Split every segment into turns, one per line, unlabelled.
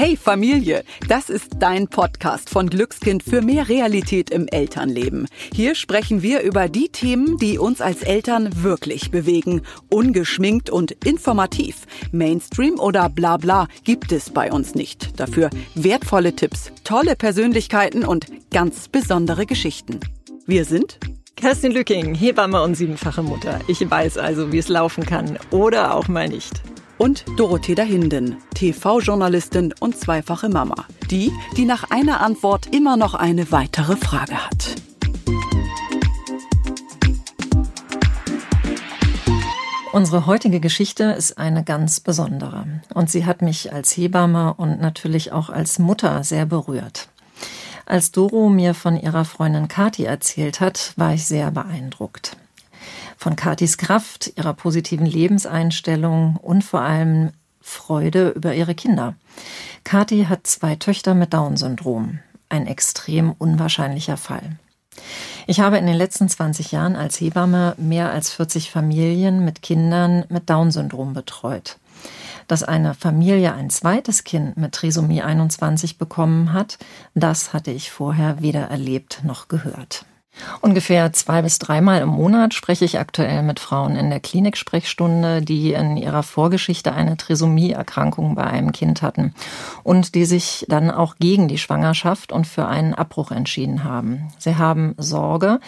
Hey Familie, das ist dein Podcast von Glückskind für mehr Realität im Elternleben. Hier sprechen wir über die Themen, die uns als Eltern wirklich bewegen. Ungeschminkt und informativ. Mainstream oder bla bla gibt es bei uns nicht. Dafür wertvolle Tipps, tolle Persönlichkeiten und ganz besondere Geschichten. Wir sind
Kerstin Lücking, Hebamme und siebenfache Mutter. Ich weiß also, wie es laufen kann oder auch mal nicht
und Dorothea Hinden, TV-Journalistin und zweifache Mama. Die, die nach einer Antwort immer noch eine weitere Frage hat.
Unsere heutige Geschichte ist eine ganz besondere und sie hat mich als Hebamme und natürlich auch als Mutter sehr berührt. Als Doro mir von ihrer Freundin Kati erzählt hat, war ich sehr beeindruckt von Katis Kraft, ihrer positiven Lebenseinstellung und vor allem Freude über ihre Kinder. Kathi hat zwei Töchter mit Down-Syndrom. Ein extrem unwahrscheinlicher Fall. Ich habe in den letzten 20 Jahren als Hebamme mehr als 40 Familien mit Kindern mit Down-Syndrom betreut. Dass eine Familie ein zweites Kind mit Trisomie 21 bekommen hat, das hatte ich vorher weder erlebt noch gehört. Ungefähr zwei bis dreimal im Monat spreche ich aktuell mit Frauen in der Kliniksprechstunde, die in ihrer Vorgeschichte eine Trisomieerkrankung bei einem Kind hatten und die sich dann auch gegen die Schwangerschaft und für einen Abbruch entschieden haben. Sie haben Sorge,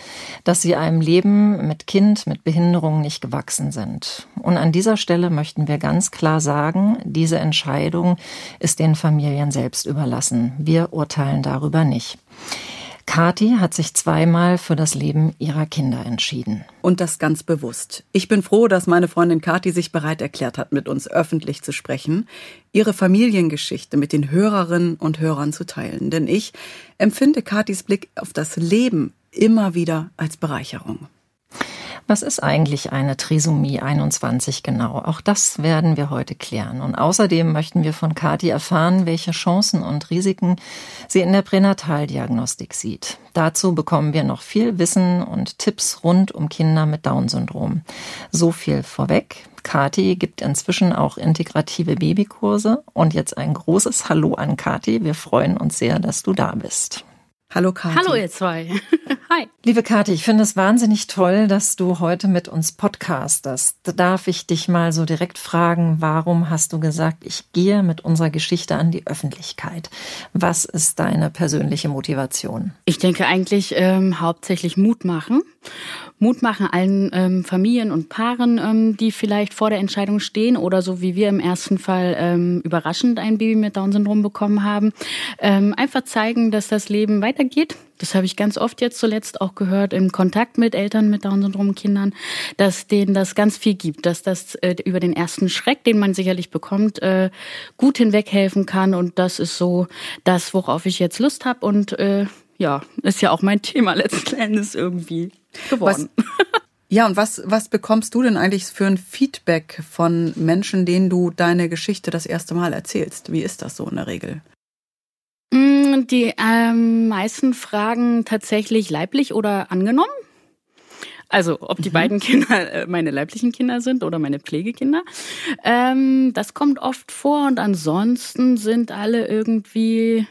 dass sie einem Leben mit Kind mit Behinderung nicht gewachsen sind. Und an dieser Stelle möchten wir ganz klar sagen, diese Entscheidung ist den Familien selbst überlassen. Wir urteilen darüber nicht. Kathi hat sich zweimal für das Leben ihrer Kinder entschieden.
Und das ganz bewusst. Ich bin froh, dass meine Freundin Kathi sich bereit erklärt hat, mit uns öffentlich zu sprechen, ihre Familiengeschichte mit den Hörerinnen und Hörern zu teilen. Denn ich empfinde Kathis Blick auf das Leben immer wieder als Bereicherung.
Was ist eigentlich eine Trisomie 21 genau? Auch das werden wir heute klären. Und außerdem möchten wir von Kathi erfahren, welche Chancen und Risiken sie in der Pränataldiagnostik sieht. Dazu bekommen wir noch viel Wissen und Tipps rund um Kinder mit Down-Syndrom. So viel vorweg. Kathi gibt inzwischen auch integrative Babykurse. Und jetzt ein großes Hallo an Kathi. Wir freuen uns sehr, dass du da bist.
Hallo Kathi.
Hallo ihr zwei.
Hi. Liebe Kathi, ich finde es wahnsinnig toll, dass du heute mit uns podcastest. Darf ich dich mal so direkt fragen, warum hast du gesagt, ich gehe mit unserer Geschichte an die Öffentlichkeit? Was ist deine persönliche Motivation?
Ich denke eigentlich ähm, hauptsächlich Mut machen. Mut machen allen ähm, Familien und Paaren, ähm, die vielleicht vor der Entscheidung stehen oder so wie wir im ersten Fall ähm, überraschend ein Baby mit Down-Syndrom bekommen haben. Ähm, einfach zeigen, dass das Leben weitergeht, das habe ich ganz oft jetzt zuletzt auch gehört im Kontakt mit Eltern mit Down-Syndrom-Kindern, dass denen das ganz viel gibt, dass das äh, über den ersten Schreck, den man sicherlich bekommt, äh, gut hinweghelfen kann. Und das ist so das, worauf ich jetzt Lust habe. Und äh, ja, ist ja auch mein Thema letzten Endes irgendwie geworden.
Was, ja, und was, was bekommst du denn eigentlich für ein Feedback von Menschen, denen du deine Geschichte das erste Mal erzählst? Wie ist das so in der Regel?
Mm, die ähm, meisten fragen tatsächlich leiblich oder angenommen. Also ob die mhm. beiden Kinder äh, meine leiblichen Kinder sind oder meine Pflegekinder. Ähm, das kommt oft vor und ansonsten sind alle irgendwie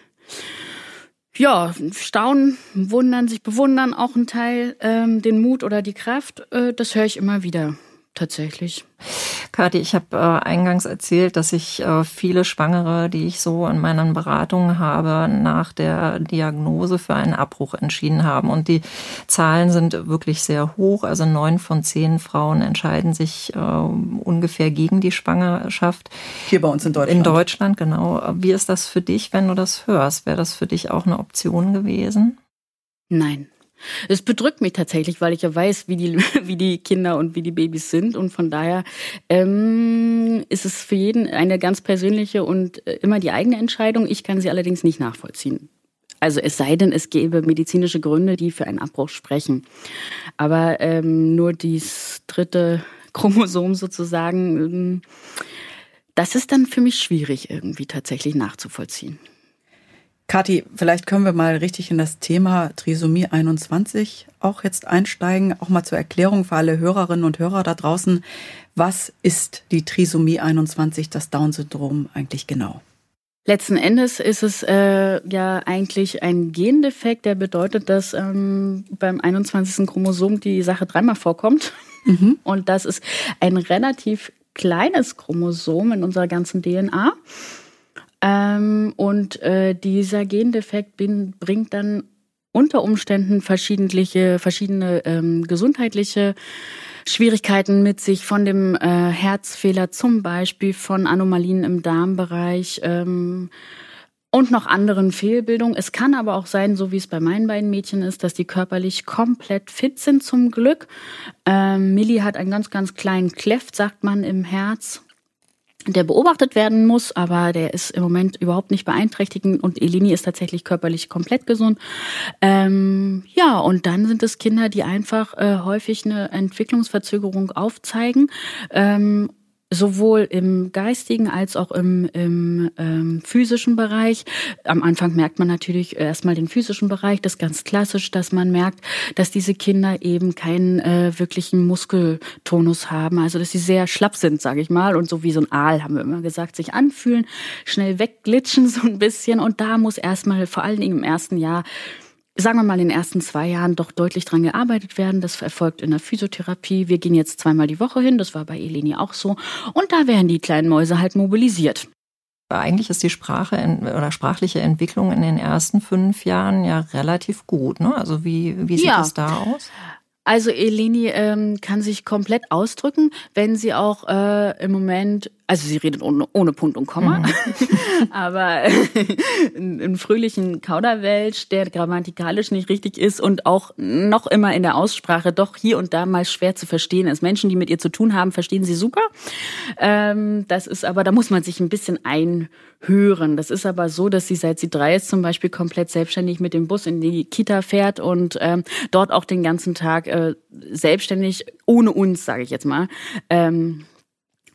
ja, staunen, wundern, sich bewundern auch ein Teil, ähm, den Mut oder die Kraft. Äh, das höre ich immer wieder tatsächlich.
Kathi, ich habe äh, eingangs erzählt, dass ich äh, viele Schwangere, die ich so in meinen Beratungen habe, nach der Diagnose für einen Abbruch entschieden haben. Und die Zahlen sind wirklich sehr hoch. Also neun von zehn Frauen entscheiden sich äh, ungefähr gegen die Schwangerschaft.
Hier bei uns in Deutschland.
In Deutschland, genau. Wie ist das für dich, wenn du das hörst? Wäre das für dich auch eine Option gewesen?
Nein. Es bedrückt mich tatsächlich, weil ich ja weiß, wie die, wie die Kinder und wie die Babys sind. Und von daher ähm, ist es für jeden eine ganz persönliche und äh, immer die eigene Entscheidung. Ich kann sie allerdings nicht nachvollziehen. Also es sei denn, es gäbe medizinische Gründe, die für einen Abbruch sprechen. Aber ähm, nur dieses dritte Chromosom sozusagen, ähm, das ist dann für mich schwierig irgendwie tatsächlich nachzuvollziehen.
Kathi, vielleicht können wir mal richtig in das Thema Trisomie 21 auch jetzt einsteigen, auch mal zur Erklärung für alle Hörerinnen und Hörer da draußen. Was ist die Trisomie 21, das Down-Syndrom eigentlich genau?
Letzten Endes ist es äh, ja eigentlich ein Gendefekt, der bedeutet, dass ähm, beim 21. Chromosom die Sache dreimal vorkommt. Mhm. Und das ist ein relativ kleines Chromosom in unserer ganzen DNA. Ähm, und äh, dieser Gendefekt bin, bringt dann unter Umständen verschiedene, verschiedene ähm, gesundheitliche Schwierigkeiten mit sich, von dem äh, Herzfehler zum Beispiel, von Anomalien im Darmbereich ähm, und noch anderen Fehlbildungen. Es kann aber auch sein, so wie es bei meinen beiden Mädchen ist, dass die körperlich komplett fit sind zum Glück. Ähm, Millie hat einen ganz, ganz kleinen Kleft, sagt man, im Herz der beobachtet werden muss, aber der ist im Moment überhaupt nicht beeinträchtigend und Elini ist tatsächlich körperlich komplett gesund. Ähm, ja, und dann sind es Kinder, die einfach äh, häufig eine Entwicklungsverzögerung aufzeigen ähm, sowohl im geistigen als auch im, im ähm, physischen Bereich. Am Anfang merkt man natürlich erstmal den physischen Bereich, das ist ganz klassisch, dass man merkt, dass diese Kinder eben keinen äh, wirklichen Muskeltonus haben, also dass sie sehr schlapp sind, sage ich mal, und so wie so ein Aal, haben wir immer gesagt, sich anfühlen, schnell wegglitschen so ein bisschen. Und da muss erstmal vor allen Dingen im ersten Jahr sagen wir mal, in den ersten zwei Jahren doch deutlich dran gearbeitet werden. Das erfolgt in der Physiotherapie. Wir gehen jetzt zweimal die Woche hin. Das war bei Eleni auch so. Und da werden die kleinen Mäuse halt mobilisiert.
Eigentlich ist die Sprache oder sprachliche Entwicklung in den ersten fünf Jahren ja relativ gut. Ne? Also wie, wie sieht ja. da aus?
Also Eleni ähm, kann sich komplett ausdrücken, wenn sie auch äh, im Moment, also sie redet ohne, ohne Punkt und Komma, mhm. aber einen fröhlichen Kauderwelsch, der grammatikalisch nicht richtig ist und auch noch immer in der Aussprache doch hier und da mal schwer zu verstehen ist. Menschen, die mit ihr zu tun haben, verstehen sie super. Ähm, das ist aber, da muss man sich ein bisschen ein hören. Das ist aber so, dass sie seit sie drei ist zum Beispiel komplett selbstständig mit dem Bus in die Kita fährt und ähm, dort auch den ganzen Tag äh, selbstständig ohne uns, sage ich jetzt mal. Ähm,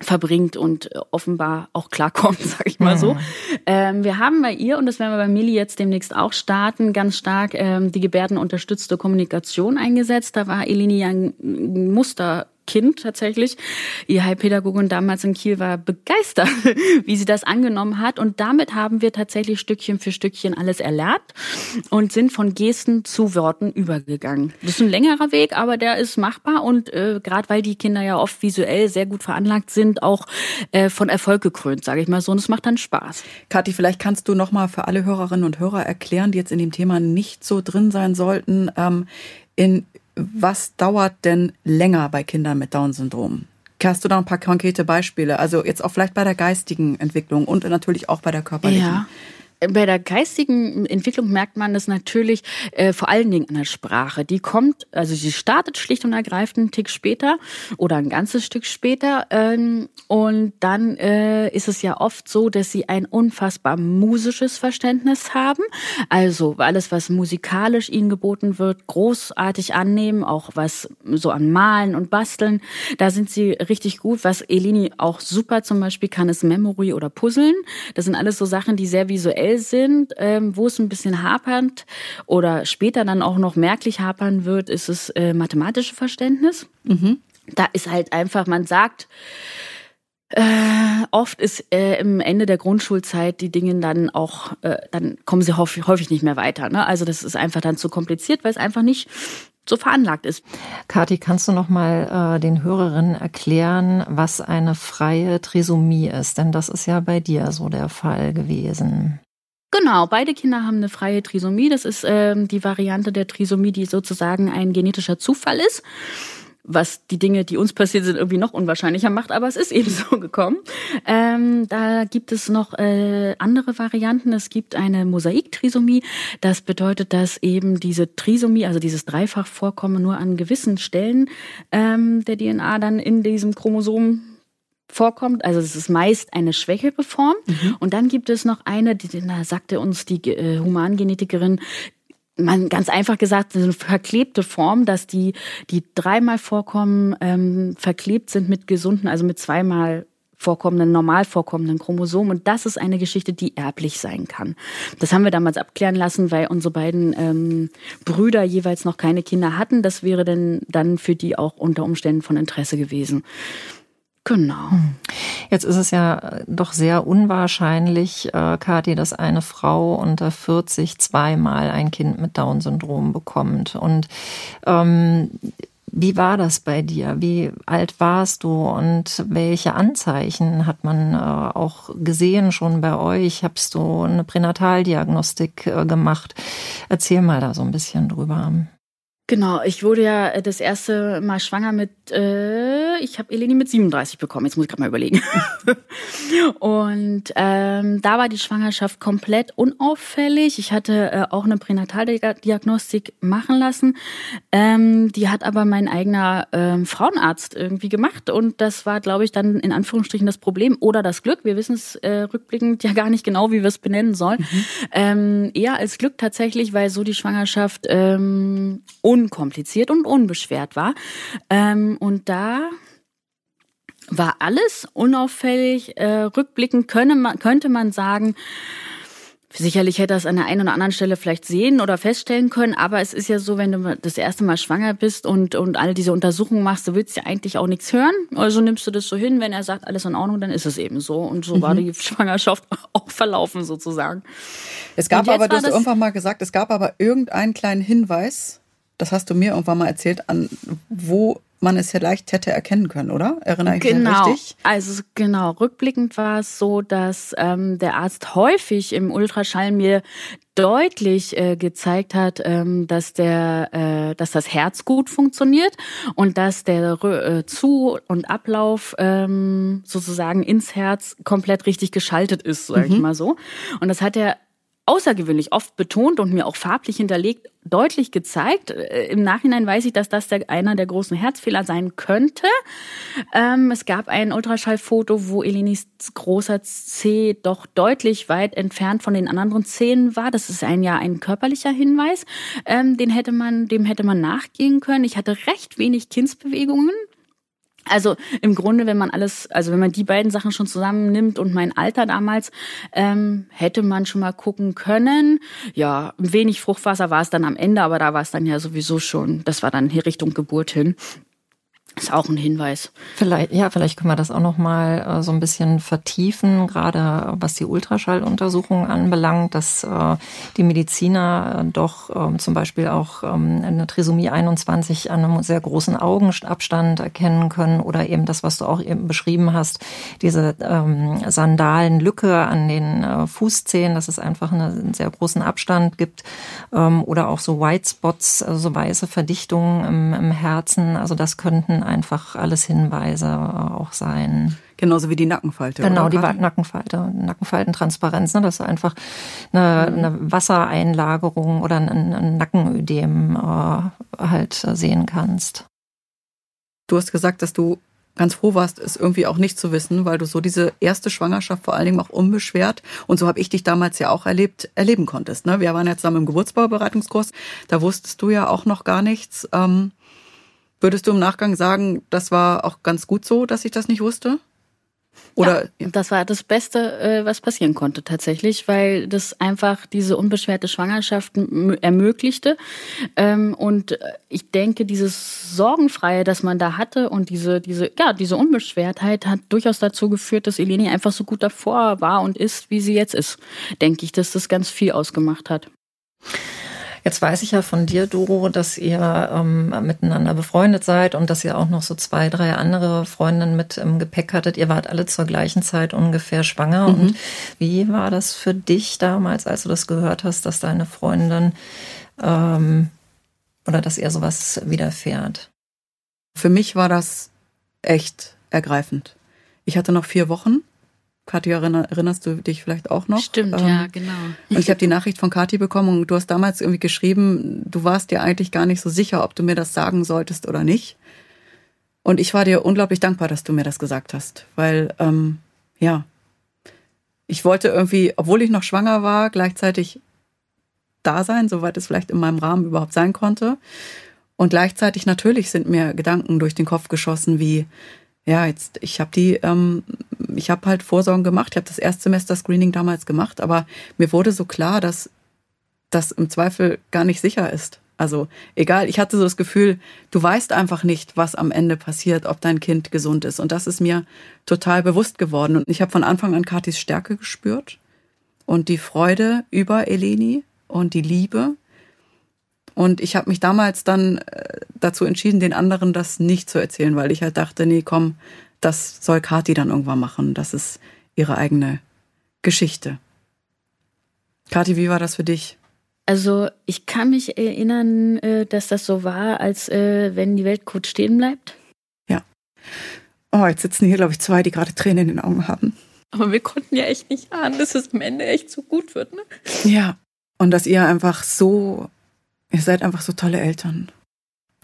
verbringt und äh, offenbar auch klarkommt, sage ich mal so. Mhm. Ähm, wir haben bei ihr, und das werden wir bei Millie jetzt demnächst auch starten, ganz stark ähm, die gebärdenunterstützte Kommunikation eingesetzt. Da war Elini ein Muster Kind tatsächlich. Ihr Heilpädagogin damals in Kiel war begeistert, wie sie das angenommen hat. Und damit haben wir tatsächlich Stückchen für Stückchen alles erlernt und sind von Gesten zu Worten übergegangen. Das ist ein längerer Weg, aber der ist machbar. Und äh, gerade weil die Kinder ja oft visuell sehr gut veranlagt sind, auch äh, von Erfolg gekrönt, sage ich mal so. Und es macht dann Spaß.
Kathi, vielleicht kannst du noch mal für alle Hörerinnen und Hörer erklären, die jetzt in dem Thema nicht so drin sein sollten, ähm, in was dauert denn länger bei Kindern mit Down-Syndrom? Hast du da ein paar konkrete Beispiele? Also jetzt auch vielleicht bei der geistigen Entwicklung und natürlich auch bei der körperlichen.
Ja. Bei der geistigen Entwicklung merkt man das natürlich äh, vor allen Dingen an der Sprache. Die kommt, also sie startet schlicht und ergreifend einen Tick später oder ein ganzes Stück später. Ähm, und dann äh, ist es ja oft so, dass sie ein unfassbar musisches Verständnis haben. Also alles, was musikalisch ihnen geboten wird, großartig annehmen, auch was so an Malen und Basteln. Da sind sie richtig gut. Was Elini auch super zum Beispiel kann, ist Memory oder Puzzeln. Das sind alles so Sachen, die sehr visuell aktuell sind, ähm, wo es ein bisschen hapernd oder später dann auch noch merklich hapern wird, ist das äh, mathematische Verständnis. Mhm. Da ist halt einfach, man sagt, äh, oft ist äh, im Ende der Grundschulzeit die Dinge dann auch, äh, dann kommen sie häufig, häufig nicht mehr weiter. Ne? Also das ist einfach dann zu kompliziert, weil es einfach nicht so veranlagt ist.
Kathi, kannst du noch mal äh, den Hörerinnen erklären, was eine freie Trisomie ist? Denn das ist ja bei dir so der Fall gewesen.
Genau, beide Kinder haben eine freie Trisomie. Das ist ähm, die Variante der Trisomie, die sozusagen ein genetischer Zufall ist was die Dinge, die uns passiert sind, irgendwie noch unwahrscheinlicher macht, aber es ist eben so gekommen. Ähm, da gibt es noch äh, andere Varianten. Es gibt eine Mosaiktrisomie. Das bedeutet, dass eben diese Trisomie, also dieses Dreifachvorkommen, nur an gewissen Stellen ähm, der DNA dann in diesem Chromosom vorkommt. Also es ist meist eine schwächere Form. Mhm. Und dann gibt es noch eine, die, da sagte uns die äh, Humangenetikerin, man ganz einfach gesagt, eine verklebte Form, dass die, die dreimal vorkommen, ähm, verklebt sind mit gesunden, also mit zweimal vorkommenden, normal vorkommenden Chromosomen. Und das ist eine Geschichte, die erblich sein kann. Das haben wir damals abklären lassen, weil unsere beiden ähm, Brüder jeweils noch keine Kinder hatten. Das wäre denn dann für die auch unter Umständen von Interesse gewesen. Genau.
Jetzt ist es ja doch sehr unwahrscheinlich, äh, Kathi, dass eine Frau unter 40 zweimal ein Kind mit Down-Syndrom bekommt. Und ähm, wie war das bei dir? Wie alt warst du und welche Anzeichen hat man äh, auch gesehen schon bei euch? Habst du eine Pränataldiagnostik äh, gemacht? Erzähl mal da so ein bisschen drüber.
Genau, ich wurde ja äh, das erste Mal schwanger mit, äh, ich habe Eleni mit 37 bekommen, jetzt muss ich gerade mal überlegen. und ähm, da war die Schwangerschaft komplett unauffällig. Ich hatte äh, auch eine Pränataldiagnostik machen lassen. Ähm, die hat aber mein eigener ähm, Frauenarzt irgendwie gemacht und das war, glaube ich, dann in Anführungsstrichen das Problem oder das Glück. Wir wissen es äh, rückblickend ja gar nicht genau, wie wir es benennen sollen. Mhm. Ähm, eher als Glück tatsächlich, weil so die Schwangerschaft ähm, unkompliziert und unbeschwert war. Ähm, und da war alles unauffällig. Äh, rückblickend könne man, könnte man sagen, Sicherlich hätte er es an der einen oder anderen Stelle vielleicht sehen oder feststellen können, aber es ist ja so, wenn du das erste Mal schwanger bist und, und all diese Untersuchungen machst, du willst ja eigentlich auch nichts hören. Also nimmst du das so hin, wenn er sagt, alles in Ordnung, dann ist es eben so. Und so mhm. war die Schwangerschaft auch verlaufen sozusagen.
Es gab aber, du hast irgendwann mal gesagt, es gab aber irgendeinen kleinen Hinweis, das hast du mir irgendwann mal erzählt, an wo man es vielleicht hätte erkennen können, oder? Erinnere ich
genau.
mich richtig?
Also genau, rückblickend war es so, dass ähm, der Arzt häufig im Ultraschall mir deutlich äh, gezeigt hat, ähm, dass der, äh, dass das Herz gut funktioniert und dass der äh, Zu- und Ablauf ähm, sozusagen ins Herz komplett richtig geschaltet ist, sage mhm. ich mal so. Und das hat er außergewöhnlich oft betont und mir auch farblich hinterlegt, deutlich gezeigt. Äh, Im Nachhinein weiß ich, dass das der, einer der großen Herzfehler sein könnte. Ähm, es gab ein Ultraschallfoto, wo Elenis großer C doch deutlich weit entfernt von den anderen Zähnen war. Das ist ein ja ein körperlicher Hinweis. Ähm, den hätte man, dem hätte man nachgehen können. Ich hatte recht wenig Kindsbewegungen. Also im Grunde, wenn man alles, also wenn man die beiden Sachen schon zusammennimmt und mein Alter damals, ähm, hätte man schon mal gucken können. Ja, wenig Fruchtwasser war es dann am Ende, aber da war es dann ja sowieso schon, das war dann hier Richtung Geburt hin. Ist auch ein Hinweis.
Vielleicht, ja, vielleicht können wir das auch noch mal äh, so ein bisschen vertiefen, gerade was die Ultraschalluntersuchungen anbelangt, dass äh, die Mediziner äh, doch ähm, zum Beispiel auch ähm, eine Trisomie 21 an einem sehr großen Augenabstand erkennen können oder eben das, was du auch eben beschrieben hast, diese ähm, Sandalenlücke an den äh, Fußzehen, dass es einfach eine, einen sehr großen Abstand gibt ähm, oder auch so White Spots, also so weiße Verdichtungen im, im Herzen. Also das könnten einfach alles Hinweise auch sein.
Genauso wie die Nackenfalte.
Genau, die Nackenfalte, Nackenfaltentransparenz, ne, dass du einfach eine, eine Wassereinlagerung oder ein, ein Nackenödem äh, halt sehen kannst.
Du hast gesagt, dass du ganz froh warst, es irgendwie auch nicht zu wissen, weil du so diese erste Schwangerschaft vor allen Dingen auch unbeschwert und so habe ich dich damals ja auch erlebt, erleben konntest. Ne? Wir waren ja zusammen im Geburtsbaubereitungskurs, da wusstest du ja auch noch gar nichts. Ähm, Würdest du im Nachgang sagen, das war auch ganz gut so, dass ich das nicht wusste?
Oder ja, das war das Beste, äh, was passieren konnte tatsächlich, weil das einfach diese unbeschwerte Schwangerschaft ermöglichte. Ähm, und äh, ich denke, dieses Sorgenfreie, das man da hatte und diese, diese, ja, diese Unbeschwertheit hat durchaus dazu geführt, dass Eleni einfach so gut davor war und ist, wie sie jetzt ist. Denke ich, dass das ganz viel ausgemacht hat.
Jetzt weiß ich ja von dir, Doro, dass ihr ähm, miteinander befreundet seid und dass ihr auch noch so zwei, drei andere Freundinnen mit im Gepäck hattet. Ihr wart alle zur gleichen Zeit ungefähr schwanger. Mhm. Und wie war das für dich damals, als du das gehört hast, dass deine Freundin ähm, oder dass ihr sowas widerfährt?
Für mich war das echt ergreifend. Ich hatte noch vier Wochen Kathi, erinnerst du dich vielleicht auch noch?
Stimmt, ähm, ja, genau.
Und ich habe die Nachricht von Kathi bekommen und du hast damals irgendwie geschrieben, du warst dir eigentlich gar nicht so sicher, ob du mir das sagen solltest oder nicht. Und ich war dir unglaublich dankbar, dass du mir das gesagt hast, weil ähm, ja, ich wollte irgendwie, obwohl ich noch schwanger war, gleichzeitig da sein, soweit es vielleicht in meinem Rahmen überhaupt sein konnte. Und gleichzeitig natürlich sind mir Gedanken durch den Kopf geschossen, wie ja, jetzt, ich habe die, ähm, ich habe halt Vorsorgen gemacht, ich habe das Erstsemester-Screening damals gemacht, aber mir wurde so klar, dass das im Zweifel gar nicht sicher ist, Also egal, ich hatte so das Gefühl, du weißt einfach nicht, was am Ende passiert, ob dein Kind gesund ist. Und das ist mir total bewusst geworden. Und ich habe von Anfang an Katis Stärke gespürt und die Freude über Eleni und die Liebe. Und ich habe mich damals dann äh, dazu entschieden, den anderen das nicht zu erzählen, weil ich halt dachte, nee, komm, das soll Kathi dann irgendwann machen. Das ist ihre eigene Geschichte. Kathi, wie war das für dich?
Also ich kann mich erinnern, äh, dass das so war, als äh, wenn die Welt kurz stehen bleibt.
Ja. Oh, jetzt sitzen hier, glaube ich, zwei, die gerade Tränen in den Augen haben.
Aber wir konnten ja echt nicht ahnen, dass es am Ende echt so gut wird, ne?
Ja. Und dass ihr einfach so, ihr seid einfach so tolle Eltern.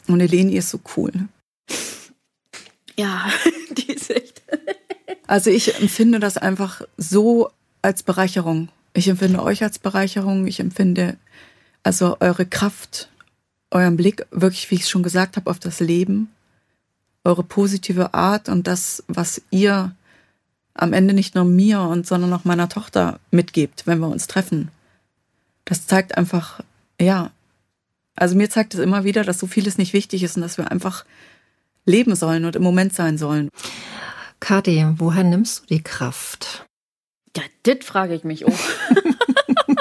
Und Eleni ist so cool.
Ja, die ist echt.
also ich empfinde das einfach so als Bereicherung. Ich empfinde euch als Bereicherung. Ich empfinde also eure Kraft, euren Blick, wirklich, wie ich es schon gesagt habe, auf das Leben, eure positive Art und das, was ihr am Ende nicht nur mir und sondern auch meiner Tochter mitgebt, wenn wir uns treffen. Das zeigt einfach, ja, also mir zeigt es immer wieder, dass so vieles nicht wichtig ist und dass wir einfach leben sollen und im Moment sein sollen.
Kathi, woher nimmst du die Kraft?
Ja, das frage ich mich auch.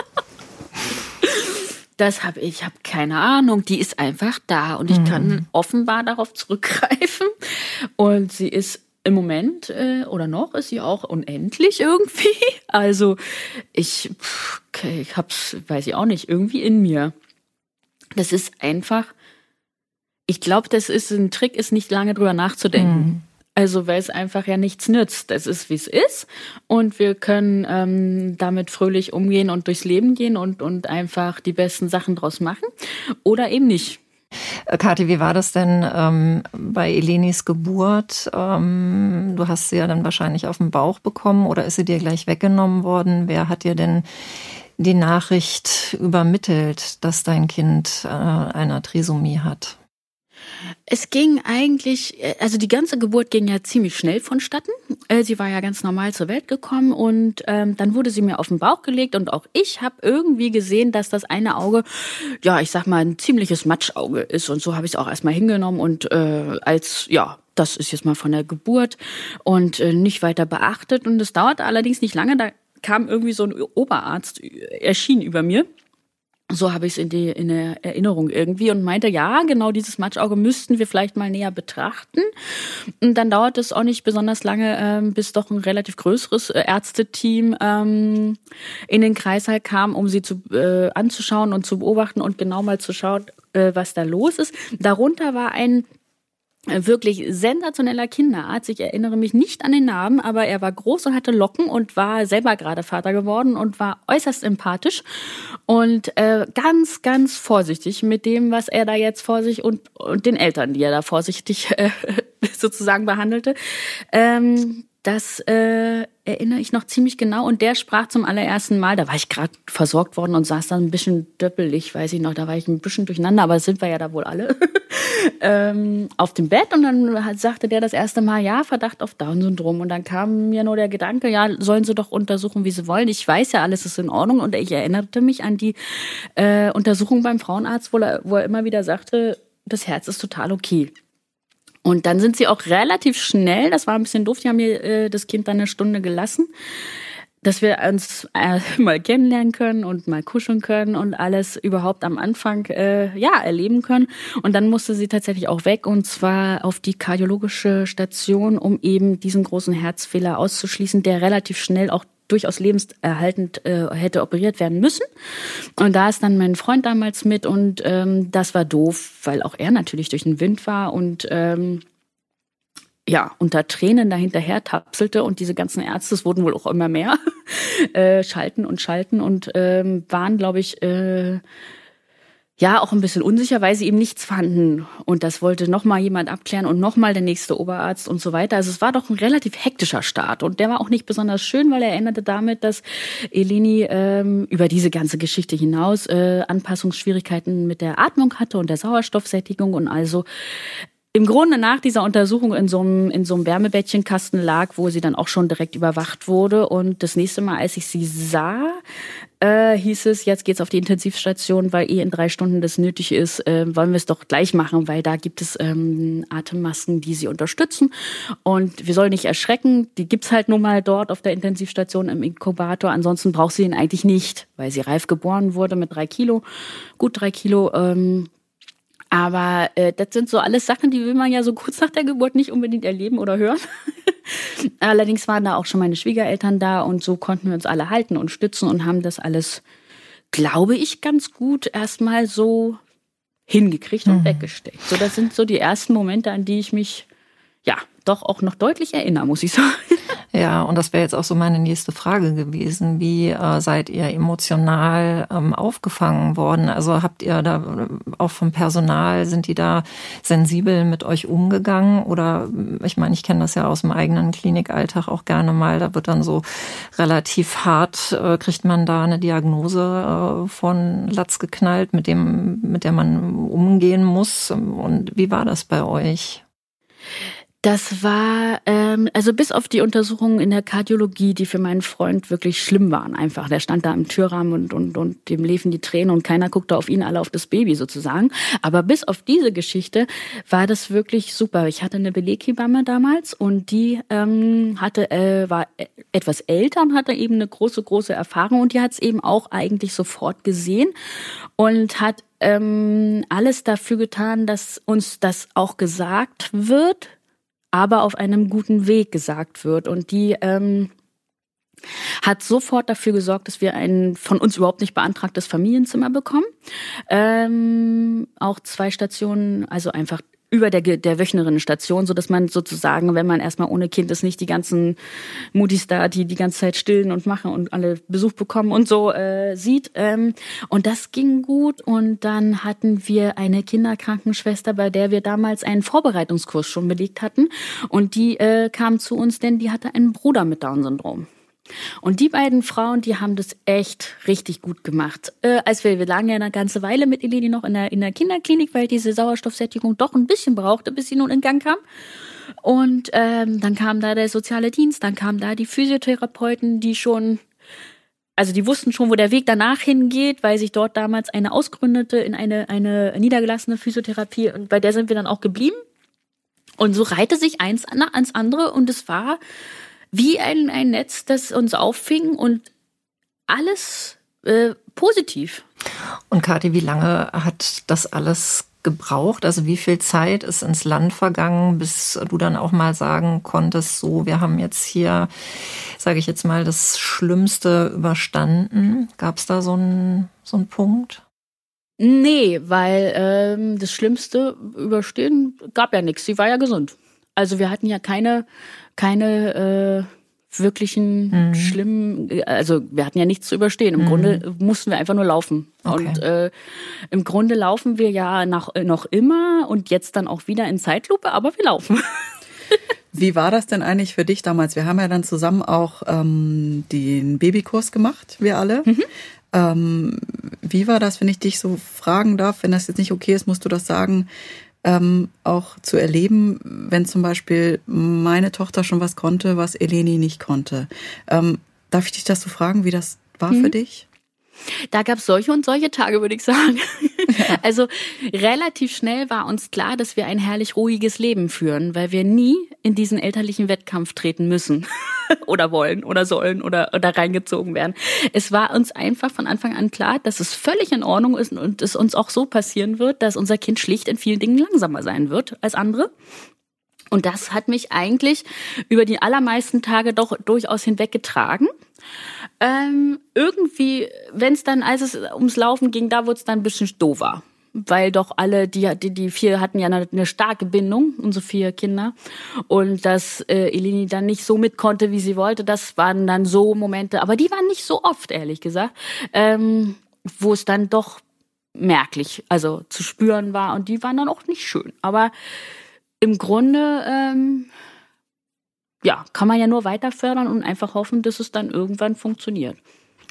das habe ich, habe keine Ahnung. Die ist einfach da und ich mhm. kann offenbar darauf zurückgreifen. Und sie ist im Moment äh, oder noch ist sie auch unendlich irgendwie. Also ich, ich hab's, weiß ich auch nicht, irgendwie in mir. Das ist einfach. Ich glaube, das ist ein Trick, ist nicht lange drüber nachzudenken. Mhm. Also weil es einfach ja nichts nützt. Es ist, wie es ist. Und wir können ähm, damit fröhlich umgehen und durchs Leben gehen und, und einfach die besten Sachen draus machen. Oder eben nicht.
Äh, Kathi, wie war das denn ähm, bei Elenis Geburt? Ähm, du hast sie ja dann wahrscheinlich auf den Bauch bekommen oder ist sie dir gleich weggenommen worden? Wer hat dir denn die Nachricht übermittelt, dass dein Kind äh, eine Trisomie hat?
Es ging eigentlich, also die ganze Geburt ging ja ziemlich schnell vonstatten. Äh, sie war ja ganz normal zur Welt gekommen und ähm, dann wurde sie mir auf den Bauch gelegt und auch ich habe irgendwie gesehen, dass das eine Auge, ja, ich sag mal, ein ziemliches Matschauge ist und so habe ich es auch erstmal hingenommen und äh, als, ja, das ist jetzt mal von der Geburt und äh, nicht weiter beachtet und es dauerte allerdings nicht lange, da kam irgendwie so ein Oberarzt, erschien über mir so habe ich es in, in der Erinnerung irgendwie und meinte, ja, genau dieses Matschauge müssten wir vielleicht mal näher betrachten. Und dann dauert es auch nicht besonders lange, ähm, bis doch ein relativ größeres äh, Ärzteteam ähm, in den Kreißsaal kam, um sie zu, äh, anzuschauen und zu beobachten und genau mal zu schauen, äh, was da los ist. Darunter war ein wirklich sensationeller Kinderarzt. Ich erinnere mich nicht an den Namen, aber er war groß und hatte Locken und war selber gerade Vater geworden und war äußerst empathisch und äh, ganz, ganz vorsichtig mit dem, was er da jetzt vor sich und, und den Eltern, die er da vorsichtig äh, sozusagen behandelte. Ähm, das äh, erinnere ich noch ziemlich genau. Und der sprach zum allerersten Mal, da war ich gerade versorgt worden und saß dann ein bisschen döppelig, weiß ich noch, da war ich ein bisschen durcheinander, aber sind wir ja da wohl alle, ähm, auf dem Bett. Und dann sagte der das erste Mal, ja, Verdacht auf Down-Syndrom. Und dann kam mir nur der Gedanke, ja, sollen sie doch untersuchen, wie sie wollen. Ich weiß ja, alles ist in Ordnung. Und ich erinnerte mich an die äh, Untersuchung beim Frauenarzt, wo er, wo er immer wieder sagte, das Herz ist total okay. Und dann sind sie auch relativ schnell, das war ein bisschen doof, die haben mir äh, das Kind dann eine Stunde gelassen, dass wir uns äh, mal kennenlernen können und mal kuscheln können und alles überhaupt am Anfang äh, ja erleben können. Und dann musste sie tatsächlich auch weg und zwar auf die kardiologische Station, um eben diesen großen Herzfehler auszuschließen, der relativ schnell auch durchaus lebenserhaltend äh, hätte operiert werden müssen. Und da ist dann mein Freund damals mit und ähm, das war doof, weil auch er natürlich durch den Wind war und ähm, ja, unter Tränen dahinterher tapselte und diese ganzen Ärzte, es wurden wohl auch immer mehr, äh, schalten und schalten und ähm, waren, glaube ich, äh, ja auch ein bisschen unsicher, weil sie eben nichts fanden. Und das wollte nochmal jemand abklären und nochmal der nächste Oberarzt und so weiter. Also es war doch ein relativ hektischer Start. Und der war auch nicht besonders schön, weil er endete damit, dass Eleni ähm, über diese ganze Geschichte hinaus äh, Anpassungsschwierigkeiten mit der Atmung hatte und der Sauerstoffsättigung und also im Grunde nach dieser Untersuchung in so einem, in so einem Wärmebettchenkasten lag, wo sie dann auch schon direkt überwacht wurde. Und das nächste Mal, als ich sie sah, äh, hieß es, jetzt geht's auf die Intensivstation, weil eh in drei Stunden das nötig ist, äh, wollen wir es doch gleich machen, weil da gibt es ähm, Atemmasken, die sie unterstützen. Und wir sollen nicht erschrecken, die gibt's halt nun mal dort auf der Intensivstation im Inkubator. Ansonsten braucht sie ihn eigentlich nicht, weil sie reif geboren wurde mit drei Kilo, gut drei Kilo. Ähm, aber äh, das sind so alles Sachen, die will man ja so kurz nach der Geburt nicht unbedingt erleben oder hören. Allerdings waren da auch schon meine Schwiegereltern da und so konnten wir uns alle halten und stützen und haben das alles, glaube ich, ganz gut erstmal so hingekriegt und mhm. weggesteckt. So, das sind so die ersten Momente, an die ich mich ja doch auch noch deutlich erinnere, muss ich sagen.
Ja, und das wäre jetzt auch so meine nächste Frage gewesen. Wie äh, seid ihr emotional ähm, aufgefangen worden? Also habt ihr da äh, auch vom Personal, sind die da sensibel mit euch umgegangen? Oder äh, ich meine, ich kenne das ja aus dem eigenen Klinikalltag auch gerne mal. Da wird dann so relativ hart, äh, kriegt man da eine Diagnose äh, von Latz geknallt, mit dem, mit der man umgehen muss. Und wie war das bei euch?
Das war, ähm, also bis auf die Untersuchungen in der Kardiologie, die für meinen Freund wirklich schlimm waren einfach. Der stand da im Türrahmen und, und, und dem liefen die Tränen und keiner guckte auf ihn, alle auf das Baby sozusagen. Aber bis auf diese Geschichte war das wirklich super. Ich hatte eine Beleghebamme damals und die ähm, hatte, äh, war etwas älter und hatte eben eine große, große Erfahrung und die hat es eben auch eigentlich sofort gesehen und hat ähm, alles dafür getan, dass uns das auch gesagt wird aber auf einem guten Weg gesagt wird. Und die ähm, hat sofort dafür gesorgt, dass wir ein von uns überhaupt nicht beantragtes Familienzimmer bekommen. Ähm, auch zwei Stationen, also einfach über der, der Wöchnerinnenstation, so dass man sozusagen, wenn man erstmal ohne Kind ist, nicht die ganzen Mutis da, die die ganze Zeit stillen und machen und alle Besuch bekommen und so äh, sieht. Ähm, und das ging gut. Und dann hatten wir eine Kinderkrankenschwester, bei der wir damals einen Vorbereitungskurs schon belegt hatten. Und die äh, kam zu uns, denn die hatte einen Bruder mit Down-Syndrom. Und die beiden Frauen, die haben das echt richtig gut gemacht. Äh, als wir, wir lagen ja eine ganze Weile mit Eleni noch in der, in der Kinderklinik, weil diese Sauerstoffsättigung doch ein bisschen brauchte, bis sie nun in Gang kam. Und ähm, dann kam da der soziale Dienst, dann kamen da die Physiotherapeuten, die schon, also die wussten schon, wo der Weg danach hingeht, weil sich dort damals eine ausgründete in eine, eine niedergelassene Physiotherapie und bei der sind wir dann auch geblieben. Und so reihte sich eins ans andere und es war wie ein, ein Netz, das uns auffing und alles äh, positiv.
Und Kathi, wie lange hat das alles gebraucht? Also wie viel Zeit ist ins Land vergangen, bis du dann auch mal sagen konntest, so, wir haben jetzt hier, sage ich jetzt mal, das Schlimmste überstanden? Gab es da so einen so einen Punkt?
Nee, weil ähm, das Schlimmste überstehen gab ja nichts. Sie war ja gesund. Also wir hatten ja keine keine äh, wirklichen mhm. schlimmen, also wir hatten ja nichts zu überstehen. Im mhm. Grunde mussten wir einfach nur laufen. Okay. Und äh, im Grunde laufen wir ja nach, noch immer und jetzt dann auch wieder in Zeitlupe, aber wir laufen.
Wie war das denn eigentlich für dich damals? Wir haben ja dann zusammen auch ähm, den Babykurs gemacht, wir alle. Mhm. Ähm, wie war das, wenn ich dich so fragen darf? Wenn das jetzt nicht okay ist, musst du das sagen ähm, auch zu erleben, wenn zum Beispiel meine Tochter schon was konnte, was Eleni nicht konnte. Ähm, darf ich dich das so fragen, wie das war hm. für dich?
Da gab es solche und solche Tage, würde ich sagen. Ja. Also relativ schnell war uns klar, dass wir ein herrlich ruhiges Leben führen, weil wir nie in diesen elterlichen Wettkampf treten müssen oder wollen oder sollen oder, oder reingezogen werden. Es war uns einfach von Anfang an klar, dass es völlig in Ordnung ist und es uns auch so passieren wird, dass unser Kind schlicht in vielen Dingen langsamer sein wird als andere. Und das hat mich eigentlich über die allermeisten Tage doch durchaus hinweggetragen. Ähm, irgendwie, wenn es dann, als es ums Laufen ging, da wurde es dann ein bisschen doofer. Weil doch alle, die, die, die vier hatten ja eine, eine starke Bindung, unsere vier Kinder. Und dass äh, Eleni dann nicht so mit konnte, wie sie wollte, das waren dann so Momente, aber die waren nicht so oft, ehrlich gesagt, ähm, wo es dann doch merklich, also zu spüren war. Und die waren dann auch nicht schön. Aber im Grunde ähm, ja, kann man ja nur weiter fördern und einfach hoffen, dass es dann irgendwann funktioniert.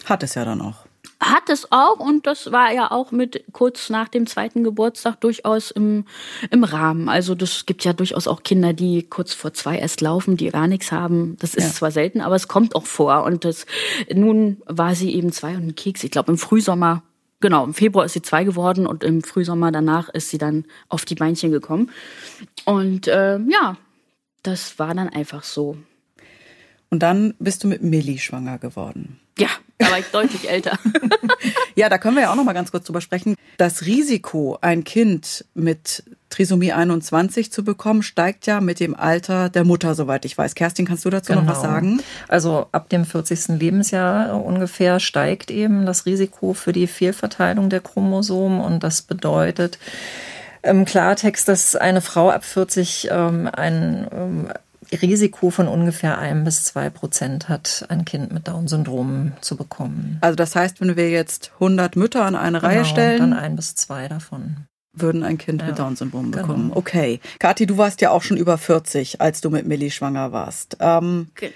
Hat es ja dann auch.
hat es auch und das war ja auch mit kurz nach dem zweiten Geburtstag durchaus im, im Rahmen. Also das gibt ja durchaus auch Kinder, die kurz vor zwei erst laufen, die gar nichts haben. Das ist ja. zwar selten, aber es kommt auch vor. Und das, nun war sie eben zwei und ein Keks. Ich glaube im Frühsommer Genau, im Februar ist sie zwei geworden und im Frühsommer danach ist sie dann auf die Beinchen gekommen. Und äh, ja, das war dann einfach so.
Und dann bist du mit Millie schwanger geworden.
Ja, da war ich deutlich älter.
ja, da können wir ja auch noch mal ganz kurz drüber sprechen. Das Risiko, ein Kind mit Trisomie 21 zu bekommen, steigt ja mit dem Alter der Mutter, soweit ich weiß. Kerstin, kannst du dazu genau. noch was genau. sagen?
Also ab dem 40. Lebensjahr ungefähr steigt eben das Risiko für die Fehlverteilung der Chromosomen und das bedeutet im Klartext, dass eine Frau ab 40 ähm, ein ähm, Risiko von ungefähr ein bis zwei Prozent hat, ein Kind mit Down-Syndrom zu bekommen.
Also das heißt, wenn wir jetzt 100 Mütter an eine genau, Reihe stellen,
dann ein bis zwei davon
würden ein Kind ja, mit Down-Syndrom genau. bekommen. Genau. Okay. Kathi, du warst ja auch schon über 40, als du mit Millie schwanger warst. Ähm, okay.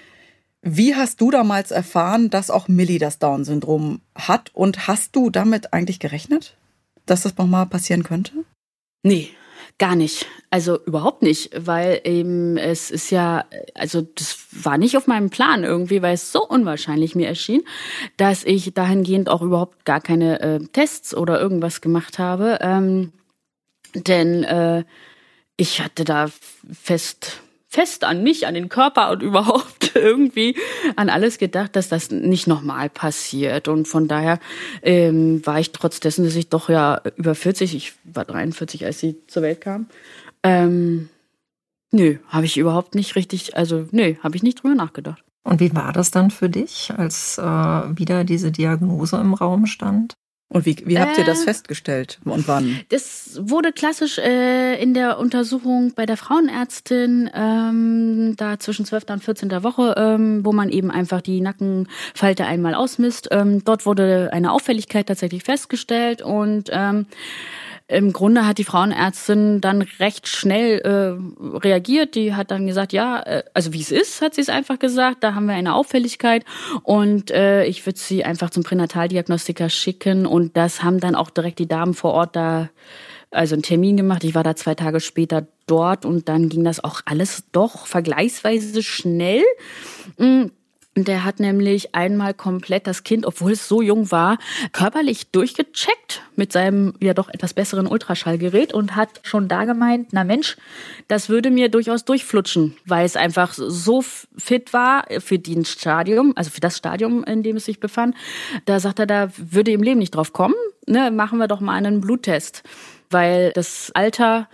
Wie hast du damals erfahren, dass auch Millie das Down-Syndrom hat? Und hast du damit eigentlich gerechnet, dass das nochmal passieren könnte?
Nee, Gar nicht. Also überhaupt nicht, weil eben es ist ja, also das war nicht auf meinem Plan irgendwie, weil es so unwahrscheinlich mir erschien, dass ich dahingehend auch überhaupt gar keine äh, Tests oder irgendwas gemacht habe. Ähm, denn äh, ich hatte da fest fest an mich, an den Körper und überhaupt irgendwie an alles gedacht, dass das nicht nochmal passiert. Und von daher ähm, war ich trotz dessen, dass ich doch ja über 40, ich war 43, als sie zur Welt kam, ähm, nö, habe ich überhaupt nicht richtig, also nö, habe ich nicht drüber nachgedacht.
Und wie war das dann für dich, als äh, wieder diese Diagnose im Raum stand?
Und wie, wie habt ihr das äh, festgestellt und wann?
Das wurde klassisch äh, in der Untersuchung bei der Frauenärztin, ähm, da zwischen 12. und 14. Woche, ähm, wo man eben einfach die Nackenfalte einmal ausmisst. Ähm, dort wurde eine Auffälligkeit tatsächlich festgestellt und ähm, im Grunde hat die Frauenärztin dann recht schnell äh, reagiert. Die hat dann gesagt, ja, äh, also wie es ist, hat sie es einfach gesagt. Da haben wir eine Auffälligkeit und äh, ich würde sie einfach zum Pränataldiagnostiker schicken. Und das haben dann auch direkt die Damen vor Ort da also einen Termin gemacht. Ich war da zwei Tage später dort und dann ging das auch alles doch vergleichsweise schnell. Mhm. Der hat nämlich einmal komplett das Kind, obwohl es so jung war, körperlich durchgecheckt mit seinem ja doch etwas besseren Ultraschallgerät und hat schon da gemeint, na Mensch, das würde mir durchaus durchflutschen, weil es einfach so fit war für den Stadium, also für das Stadium, in dem es sich befand. Da sagt er, da würde im Leben nicht drauf kommen. Ne, machen wir doch mal einen Bluttest weil das Alter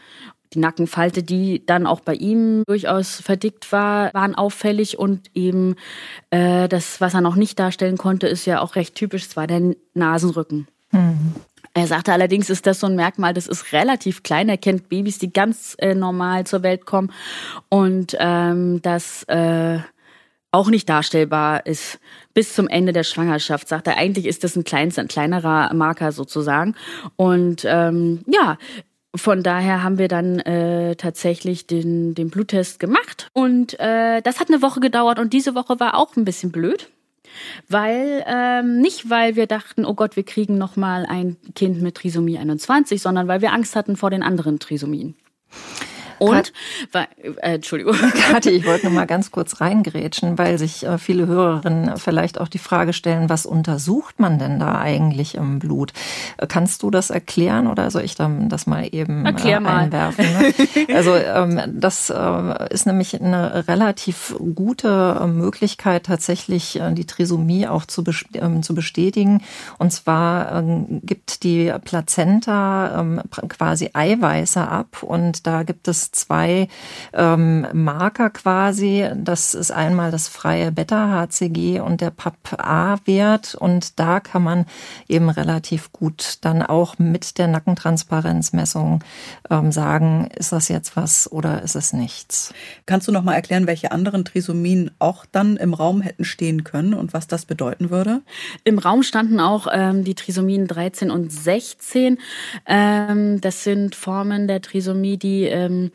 die Nackenfalte, die dann auch bei ihm durchaus verdickt war, waren auffällig und eben äh, das, was er noch nicht darstellen konnte, ist ja auch recht typisch, es war der Nasenrücken. Mhm. Er sagte allerdings, ist das so ein Merkmal, das ist relativ klein. Er kennt Babys, die ganz äh, normal zur Welt kommen und ähm, das äh, auch nicht darstellbar ist bis zum Ende der Schwangerschaft. Sagt er, eigentlich ist das ein, kleines, ein kleinerer Marker sozusagen. Und ähm, ja, von daher haben wir dann äh, tatsächlich den, den Bluttest gemacht. Und äh, das hat eine Woche gedauert und diese Woche war auch ein bisschen blöd. Weil, ähm, nicht weil wir dachten, oh Gott, wir kriegen nochmal ein Kind mit Trisomie 21, sondern weil wir Angst hatten vor den anderen Trisomien. Und,
Kat äh, Entschuldigung. Kathi, ich wollte noch mal ganz kurz reingrätschen, weil sich äh, viele Hörerinnen vielleicht auch die Frage stellen, was untersucht man denn da eigentlich im Blut? Äh, kannst du das erklären oder soll ich dann das mal eben
Erklär
äh, einwerfen? Ne? Also ähm, das äh, ist nämlich eine relativ gute äh, Möglichkeit, tatsächlich äh, die Trisomie auch zu, ähm, zu bestätigen. Und zwar ähm, gibt die Plazenta ähm, quasi Eiweiße ab und da gibt es zwei ähm, Marker quasi. Das ist einmal das freie Beta-HCG und der PAP-A-Wert. Und da kann man eben relativ gut dann auch mit der Nackentransparenzmessung ähm, sagen, ist das jetzt was oder ist es nichts.
Kannst du noch mal erklären, welche anderen Trisomien auch dann im Raum hätten stehen können und was das bedeuten würde?
Im Raum standen auch ähm, die Trisomien 13 und 16. Ähm, das sind Formen der Trisomie, die ähm,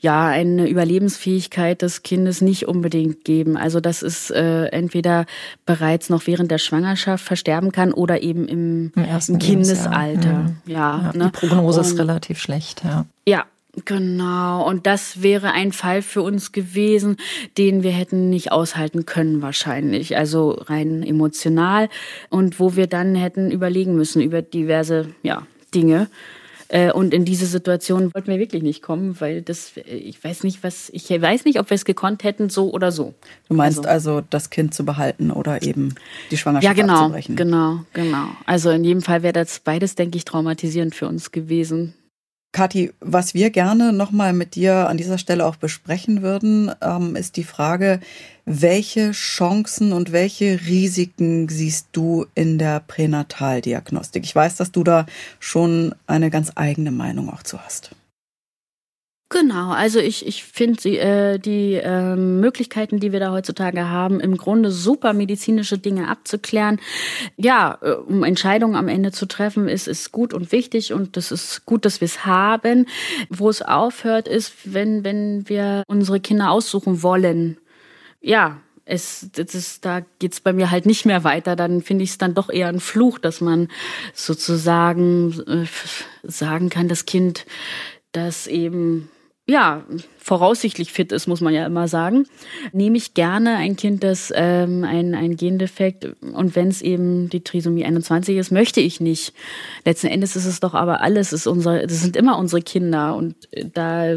ja eine Überlebensfähigkeit des Kindes nicht unbedingt geben. Also dass es äh, entweder bereits noch während der Schwangerschaft versterben kann oder eben im, Im ersten Kindesalter. Mhm.
Ja, ja, ne? die Prognose Und, ist relativ schlecht. Ja.
Ja, Genau, und das wäre ein Fall für uns gewesen, den wir hätten nicht aushalten können wahrscheinlich, also rein emotional und wo wir dann hätten überlegen müssen über diverse ja, Dinge. Äh, und in diese Situation wollten wir wirklich nicht kommen, weil das, ich weiß nicht, was, ich weiß nicht, ob wir es gekonnt hätten, so oder so.
Du meinst also, also das Kind zu behalten oder eben die Schwangerschaft
ja, genau,
abzubrechen?
genau, genau. Also in jedem Fall wäre das beides, denke ich, traumatisierend für uns gewesen.
Kathi, was wir gerne nochmal mit dir an dieser Stelle auch besprechen würden, ähm, ist die Frage, welche Chancen und welche Risiken siehst du in der Pränataldiagnostik? Ich weiß, dass du da schon eine ganz eigene Meinung auch zu hast.
Genau, also ich, ich finde äh, die äh, Möglichkeiten, die wir da heutzutage haben, im Grunde super medizinische Dinge abzuklären. Ja, äh, um Entscheidungen am Ende zu treffen, ist, ist gut und wichtig und das ist gut, dass wir es haben. Wo es aufhört, ist, wenn, wenn wir unsere Kinder aussuchen wollen. Ja, es, das ist, da geht's bei mir halt nicht mehr weiter. Dann finde ich es dann doch eher ein Fluch, dass man sozusagen äh, sagen kann, das Kind, das eben ja, voraussichtlich fit ist, muss man ja immer sagen, nehme ich gerne ein Kind, das ähm, ein, ein Gendefekt und wenn es eben die Trisomie 21 ist, möchte ich nicht. Letzten Endes ist es doch aber alles, ist unsere, das sind immer unsere Kinder und da,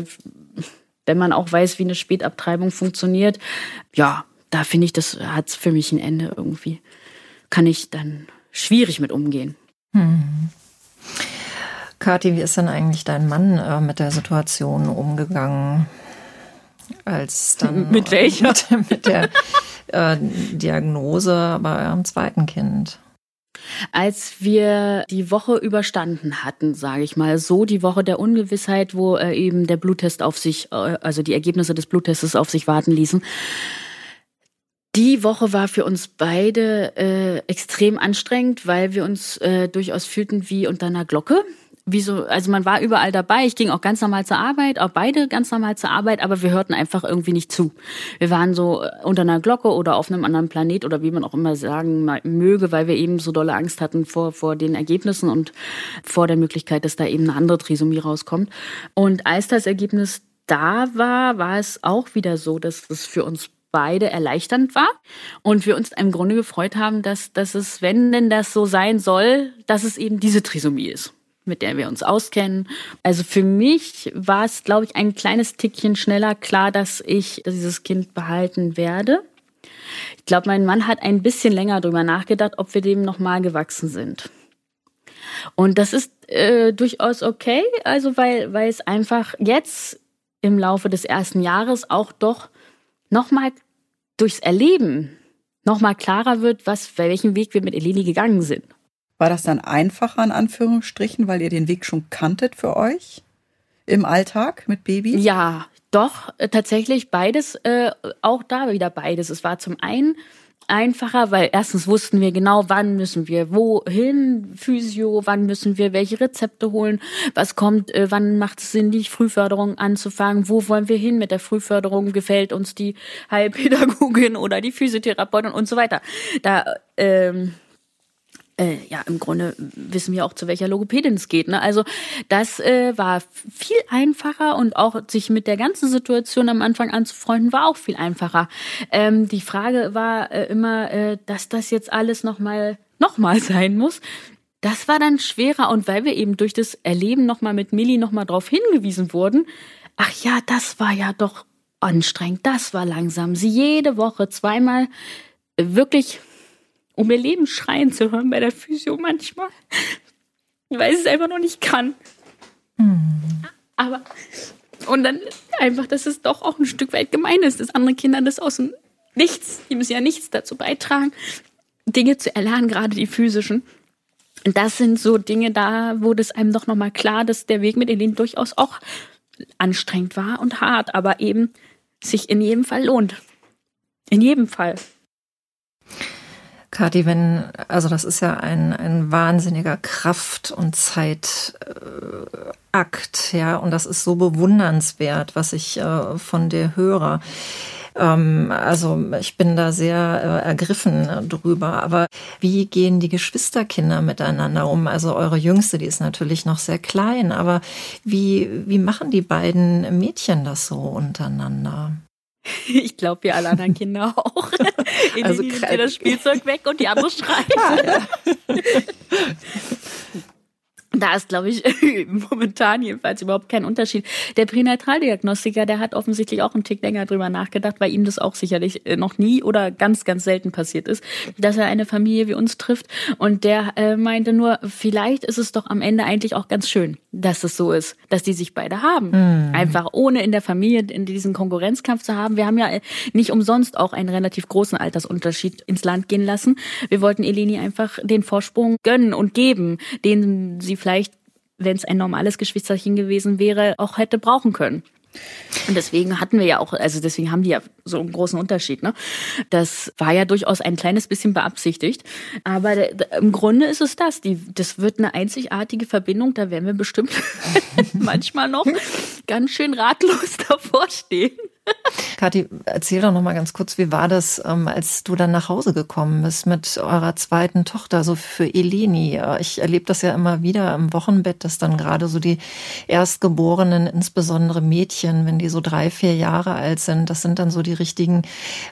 wenn man auch weiß, wie eine Spätabtreibung funktioniert, ja, da finde ich, das hat für mich ein Ende irgendwie. Kann ich dann schwierig mit umgehen. Hm.
Kathi, wie ist denn eigentlich dein Mann äh, mit der Situation umgegangen? Als dann
mit welcher?
Mit, mit der äh, Diagnose bei eurem zweiten Kind.
Als wir die Woche überstanden hatten, sage ich mal so, die Woche der Ungewissheit, wo äh, eben der Bluttest auf sich, äh, also die Ergebnisse des Bluttestes auf sich warten ließen, die Woche war für uns beide äh, extrem anstrengend, weil wir uns äh, durchaus fühlten wie unter einer Glocke wie so, also man war überall dabei. Ich ging auch ganz normal zur Arbeit, auch beide ganz normal zur Arbeit, aber wir hörten einfach irgendwie nicht zu. Wir waren so äh, unter einer Glocke oder auf einem anderen Planet oder wie man auch immer sagen möge, weil wir eben so dolle Angst hatten vor, vor den Ergebnissen und vor der Möglichkeit, dass da eben eine andere Trisomie rauskommt. Und als das Ergebnis da war, war es auch wieder so, dass es für uns beide erleichternd war und wir uns im Grunde gefreut haben, dass, dass es, wenn denn das so sein soll, dass es eben diese Trisomie ist mit der wir uns auskennen. Also für mich war es, glaube ich, ein kleines Tickchen schneller klar, dass ich dieses Kind behalten werde. Ich glaube, mein Mann hat ein bisschen länger darüber nachgedacht, ob wir dem nochmal gewachsen sind. Und das ist äh, durchaus okay, also weil, weil es einfach jetzt im Laufe des ersten Jahres auch doch nochmal durchs Erleben nochmal klarer wird, was, welchen Weg wir mit Eleni gegangen sind.
War das dann einfacher in Anführungsstrichen, weil ihr den Weg schon kanntet für euch im Alltag mit Baby?
Ja, doch, äh, tatsächlich beides, äh, auch da wieder beides. Es war zum einen einfacher, weil erstens wussten wir genau, wann müssen wir wohin, Physio, wann müssen wir welche Rezepte holen, was kommt, äh, wann macht es Sinn, die Frühförderung anzufangen, wo wollen wir hin mit der Frühförderung, gefällt uns die Heilpädagogin oder die Physiotherapeutin und so weiter. Da ähm, äh, ja, im Grunde wissen wir auch, zu welcher Logopädin es geht. Ne? Also das äh, war viel einfacher und auch sich mit der ganzen Situation am Anfang anzufreunden, war auch viel einfacher. Ähm, die Frage war äh, immer, äh, dass das jetzt alles nochmal noch mal sein muss. Das war dann schwerer und weil wir eben durch das Erleben nochmal mit Millie nochmal drauf hingewiesen wurden, ach ja, das war ja doch anstrengend, das war langsam. Sie jede Woche zweimal wirklich um ihr Leben schreien zu hören bei der Physio manchmal, weil sie es einfach noch nicht kann. Mhm. Aber und dann einfach, dass es doch auch ein Stück weit gemein ist, dass andere Kinder das aus dem Nichts, die müssen ja nichts dazu beitragen, Dinge zu erlernen, gerade die physischen. Und das sind so Dinge, da wurde es einem doch nochmal klar, dass der Weg mit Elen durchaus auch anstrengend war und hart, aber eben sich in jedem Fall lohnt. In jedem Fall.
Kathi, wenn, also das ist ja ein, ein wahnsinniger Kraft- und Zeitakt, ja, und das ist so bewundernswert, was ich äh, von dir höre. Ähm, also ich bin da sehr äh, ergriffen drüber. Aber wie gehen die Geschwisterkinder miteinander um? Also eure Jüngste, die ist natürlich noch sehr klein, aber wie, wie machen die beiden Mädchen das so untereinander?
Ich glaube, wir alle anderen Kinder auch. In also nimmt ihr das Spielzeug weg und die andere schreit. Ah, ja. Da ist, glaube ich, momentan jedenfalls überhaupt kein Unterschied. Der Pränataldiagnostiker, der hat offensichtlich auch einen Tick länger drüber nachgedacht, weil ihm das auch sicherlich äh, noch nie oder ganz, ganz selten passiert ist, dass er eine Familie wie uns trifft. Und der äh, meinte nur, vielleicht ist es doch am Ende eigentlich auch ganz schön, dass es so ist, dass die sich beide haben. Mhm. Einfach ohne in der Familie in diesen Konkurrenzkampf zu haben. Wir haben ja äh, nicht umsonst auch einen relativ großen Altersunterschied ins Land gehen lassen. Wir wollten Eleni einfach den Vorsprung gönnen und geben, den sie vielleicht, wenn es ein normales Geschwisterchen gewesen wäre, auch hätte brauchen können. Und deswegen hatten wir ja auch, also deswegen haben die ja so einen großen Unterschied. Ne? Das war ja durchaus ein kleines bisschen beabsichtigt. Aber im Grunde ist es das. Die, das wird eine einzigartige Verbindung. Da werden wir bestimmt manchmal noch ganz schön ratlos davor stehen.
Kathi, erzähl doch noch mal ganz kurz, wie war das, ähm, als du dann nach Hause gekommen bist mit eurer zweiten Tochter, so für Eleni? Ich erlebe das ja immer wieder im Wochenbett, dass dann gerade so die Erstgeborenen, insbesondere Mädchen, wenn die so drei, vier Jahre alt sind, das sind dann so die richtigen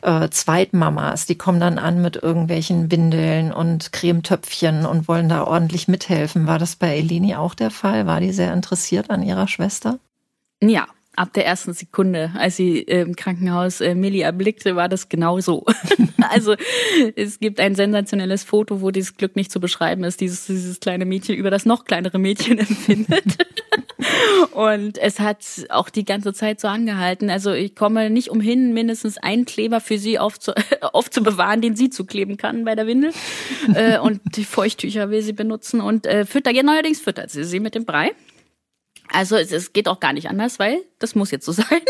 äh, Zweitmamas. Die kommen dann an mit irgendwelchen Windeln und Cremetöpfchen und wollen da ordentlich mithelfen. War das bei Eleni auch der Fall? War die sehr interessiert an ihrer Schwester?
Ja, ab der ersten Sekunde, als sie im Krankenhaus äh, Millie erblickte, war das genau so. also es gibt ein sensationelles Foto, wo dieses Glück nicht zu beschreiben ist, dieses, dieses kleine Mädchen über das noch kleinere Mädchen empfindet. Und es hat auch die ganze Zeit so angehalten. Also ich komme nicht umhin, mindestens einen Kleber für sie aufzu aufzubewahren, den sie zukleben kann bei der Windel. äh, und die Feuchttücher will sie benutzen und äh, füttert, ja, neuerdings füttert sie sie mit dem Brei. Also es, es geht auch gar nicht anders, weil das muss jetzt so sein.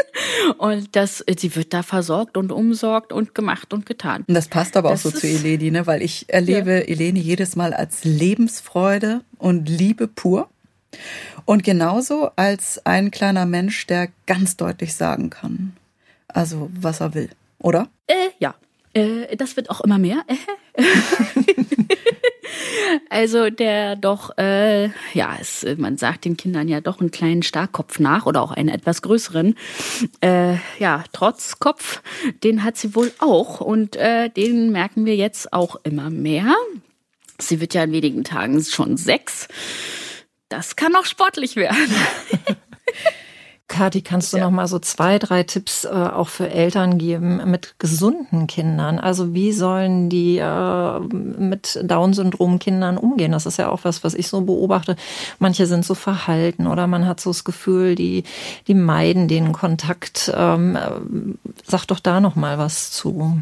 Und das, sie wird da versorgt und umsorgt und gemacht und getan.
Und das passt aber das auch so zu Eleni, ne? weil ich erlebe ja. Eleni jedes Mal als Lebensfreude und Liebe pur. Und genauso als ein kleiner Mensch, der ganz deutlich sagen kann, also was er will, oder?
Äh, ja, äh, das wird auch immer mehr. also der doch, äh, ja, es, man sagt den Kindern ja doch einen kleinen Starkkopf nach oder auch einen etwas größeren. Äh, ja, Trotzkopf, den hat sie wohl auch und äh, den merken wir jetzt auch immer mehr. Sie wird ja in wenigen Tagen schon sechs. Das kann auch sportlich werden.
Kathi, kannst du ja. noch mal so zwei, drei Tipps äh, auch für Eltern geben mit gesunden Kindern? Also wie sollen die äh, mit Down-Syndrom-Kindern umgehen? Das ist ja auch was, was ich so beobachte. Manche sind so verhalten oder man hat so das Gefühl, die, die meiden den Kontakt. Ähm, äh, sag doch da noch mal was zu.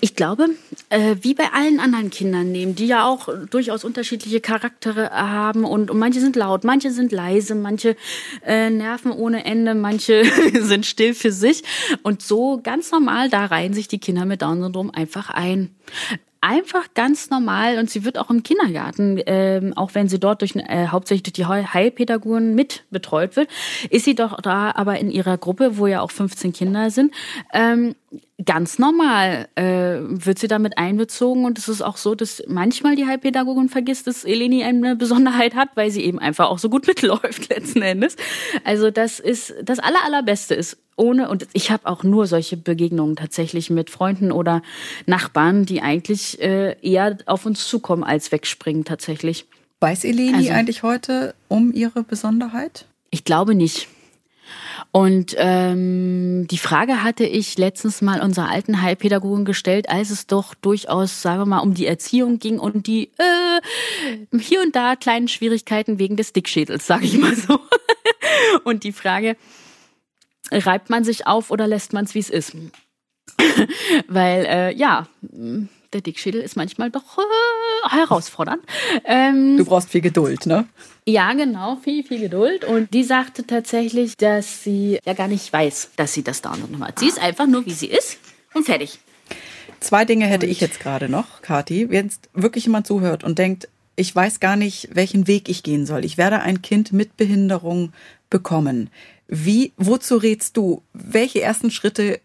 Ich glaube, äh, wie bei allen anderen Kindern nehmen, die ja auch durchaus unterschiedliche Charaktere haben und, und manche sind laut, manche sind leise, manche äh, nerven ohne Ende, manche sind still für sich. Und so ganz normal, da reihen sich die Kinder mit Down-Syndrom einfach ein. Einfach ganz normal und sie wird auch im Kindergarten, ähm, auch wenn sie dort durch äh, hauptsächlich durch die Heilpädagogen mit betreut wird, ist sie doch da aber in ihrer Gruppe, wo ja auch 15 Kinder sind, ähm, ganz normal äh, wird sie damit einbezogen und es ist auch so, dass manchmal die Heilpädagogin vergisst, dass Eleni eine Besonderheit hat, weil sie eben einfach auch so gut mitläuft letzten Endes. Also das ist das aller allerbeste ist ohne und ich habe auch nur solche Begegnungen tatsächlich mit Freunden oder Nachbarn, die eigentlich äh, eher auf uns zukommen als wegspringen tatsächlich.
Weiß Eleni also, eigentlich heute um ihre Besonderheit?
Ich glaube nicht. Und ähm, die Frage hatte ich letztens mal unserer alten Heilpädagogin gestellt, als es doch durchaus, sagen wir mal, um die Erziehung ging und die äh, hier und da kleinen Schwierigkeiten wegen des Dickschädels, sage ich mal so. und die Frage, reibt man sich auf oder lässt man es, wie es ist? Weil, äh, ja, der Dickschädel ist manchmal doch äh, herausfordernd.
Ähm, du brauchst viel Geduld, ne?
Ja, genau, viel, viel Geduld. Und die sagte tatsächlich, dass sie ja gar nicht weiß, dass sie das Down-Syndrom hat. Sie ist einfach nur, wie sie ist und fertig.
Zwei Dinge hätte und ich jetzt gerade noch, Kathi. Wenn jetzt wirklich jemand zuhört und denkt, ich weiß gar nicht, welchen Weg ich gehen soll. Ich werde ein Kind mit Behinderung bekommen. Wie, wozu rätst du? Welche ersten Schritte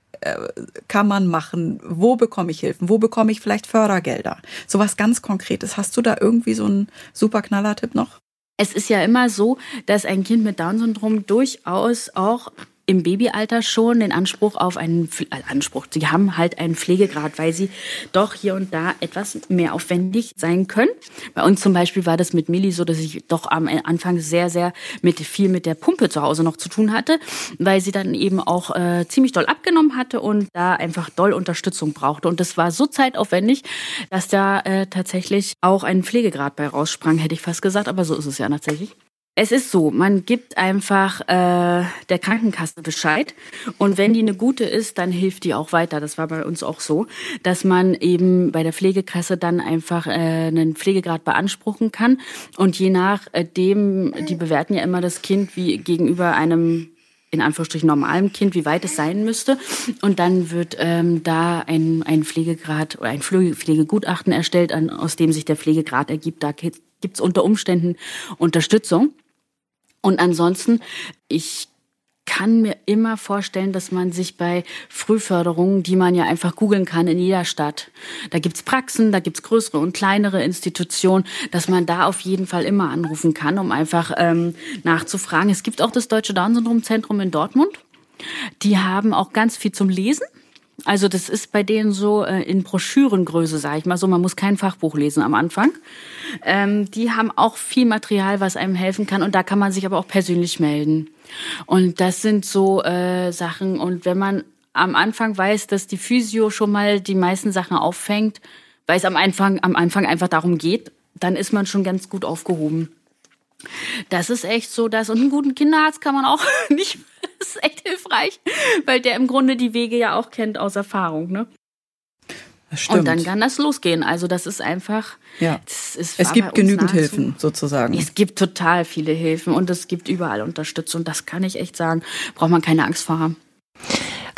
kann man machen? Wo bekomme ich Hilfen? Wo bekomme ich vielleicht Fördergelder? Sowas ganz Konkretes. Hast du da irgendwie so einen super Knaller-Tipp noch?
Es ist ja immer so, dass ein Kind mit Down-Syndrom durchaus auch im Babyalter schon den Anspruch auf einen äh, Anspruch. Sie haben halt einen Pflegegrad, weil sie doch hier und da etwas mehr aufwendig sein können. Bei uns zum Beispiel war das mit Milli so, dass ich doch am Anfang sehr, sehr mit viel mit der Pumpe zu Hause noch zu tun hatte, weil sie dann eben auch äh, ziemlich doll abgenommen hatte und da einfach doll Unterstützung brauchte. Und das war so zeitaufwendig, dass da äh, tatsächlich auch ein Pflegegrad bei raussprang, hätte ich fast gesagt, aber so ist es ja tatsächlich. Es ist so, man gibt einfach äh, der Krankenkasse Bescheid und wenn die eine gute ist, dann hilft die auch weiter. Das war bei uns auch so, dass man eben bei der Pflegekasse dann einfach äh, einen Pflegegrad beanspruchen kann und je nachdem, äh, die bewerten ja immer das Kind wie gegenüber einem in Anführungsstrichen normalem Kind, wie weit es sein müsste. Und dann wird ähm, da ein, ein Pflegegrad oder ein Pflegegutachten erstellt, an, aus dem sich der Pflegegrad ergibt. Da gibt es unter Umständen Unterstützung. Und ansonsten, ich kann mir immer vorstellen, dass man sich bei Frühförderungen, die man ja einfach googeln kann in jeder Stadt, da gibt's Praxen, da gibt's größere und kleinere Institutionen, dass man da auf jeden Fall immer anrufen kann, um einfach ähm, nachzufragen. Es gibt auch das Deutsche Down-Syndrom-Zentrum in Dortmund. Die haben auch ganz viel zum Lesen. Also das ist bei denen so äh, in Broschürengröße, sage ich mal so. Man muss kein Fachbuch lesen am Anfang. Ähm, die haben auch viel Material, was einem helfen kann. Und da kann man sich aber auch persönlich melden. Und das sind so äh, Sachen. Und wenn man am Anfang weiß, dass die Physio schon mal die meisten Sachen auffängt, weil es am Anfang, am Anfang einfach darum geht, dann ist man schon ganz gut aufgehoben. Das ist echt so, dass und einen guten Kinderarzt kann man auch nicht. Das ist echt hilfreich, weil der im Grunde die Wege ja auch kennt aus Erfahrung, ne? Und dann kann das losgehen. Also das ist einfach.
Ja. Ist, es gibt genügend Hilfen sozusagen.
Es gibt total viele Hilfen und es gibt überall Unterstützung. Das kann ich echt sagen. Braucht man keine Angst vor haben.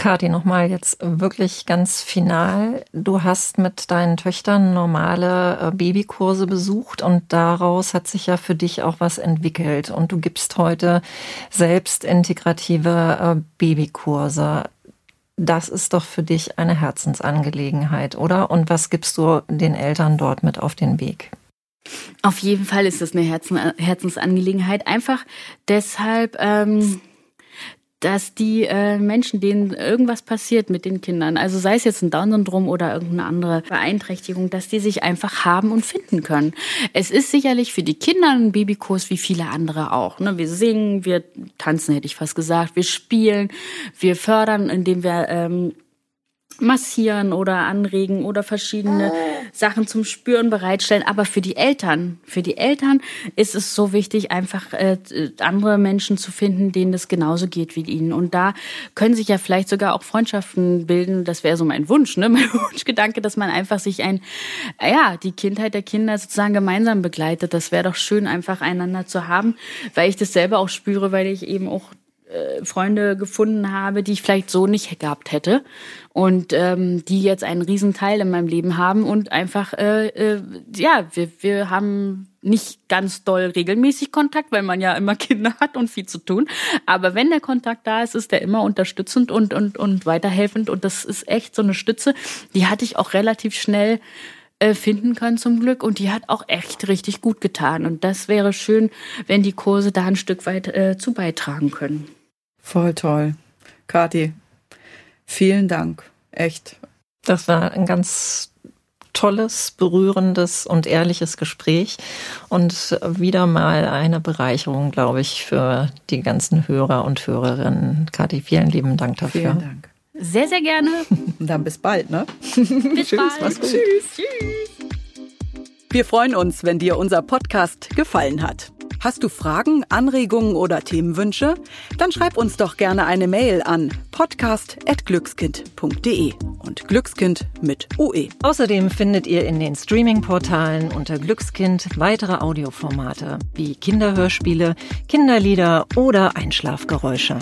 Kati, nochmal jetzt wirklich ganz final. Du hast mit deinen Töchtern normale äh, Babykurse besucht und daraus hat sich ja für dich auch was entwickelt. Und du gibst heute selbst integrative äh, Babykurse. Das ist doch für dich eine Herzensangelegenheit, oder? Und was gibst du den Eltern dort mit auf den Weg?
Auf jeden Fall ist das eine Herzen, Herzensangelegenheit. Einfach deshalb, ähm, dass die äh, Menschen, denen irgendwas passiert mit den Kindern, also sei es jetzt ein Down-Syndrom oder irgendeine andere Beeinträchtigung, dass die sich einfach haben und finden können. Es ist sicherlich für die Kinder ein Babykurs wie viele andere auch. Ne? Wir singen, wir tanzen, hätte ich fast gesagt, wir spielen, wir fördern, indem wir ähm, massieren oder anregen oder verschiedene Sachen zum Spüren bereitstellen. Aber für die Eltern, für die Eltern ist es so wichtig, einfach äh, andere Menschen zu finden, denen das genauso geht wie ihnen. Und da können sich ja vielleicht sogar auch Freundschaften bilden. Das wäre so mein Wunsch, ne? mein Wunschgedanke, dass man einfach sich ein, ja, die Kindheit der Kinder sozusagen gemeinsam begleitet. Das wäre doch schön, einfach einander zu haben, weil ich das selber auch spüre, weil ich eben auch Freunde gefunden habe, die ich vielleicht so nicht gehabt hätte und ähm, die jetzt einen Riesenteil in meinem Leben haben und einfach äh, äh, ja wir wir haben nicht ganz doll regelmäßig Kontakt, weil man ja immer Kinder hat und viel zu tun. Aber wenn der Kontakt da ist, ist der immer unterstützend und und und weiterhelfend und das ist echt so eine Stütze. Die hatte ich auch relativ schnell äh, finden können zum Glück und die hat auch echt richtig gut getan und das wäre schön, wenn die Kurse da ein Stück weit äh, zu beitragen können.
Voll toll. Kathi, vielen Dank. Echt.
Das war ein ganz tolles, berührendes und ehrliches Gespräch und wieder mal eine Bereicherung, glaube ich, für die ganzen Hörer und Hörerinnen. Kathi, vielen lieben Dank dafür.
Vielen Dank.
Sehr, sehr gerne.
Dann bis bald, ne?
Bis Tschüss, bald.
Tschüss. Tschüss. Wir freuen uns, wenn dir unser Podcast gefallen hat. Hast du Fragen, Anregungen oder Themenwünsche? Dann schreib uns doch gerne eine Mail an podcast.glückskind.de und Glückskind mit UE.
Außerdem findet ihr in den Streaming-Portalen unter Glückskind weitere Audioformate wie Kinderhörspiele, Kinderlieder oder Einschlafgeräusche.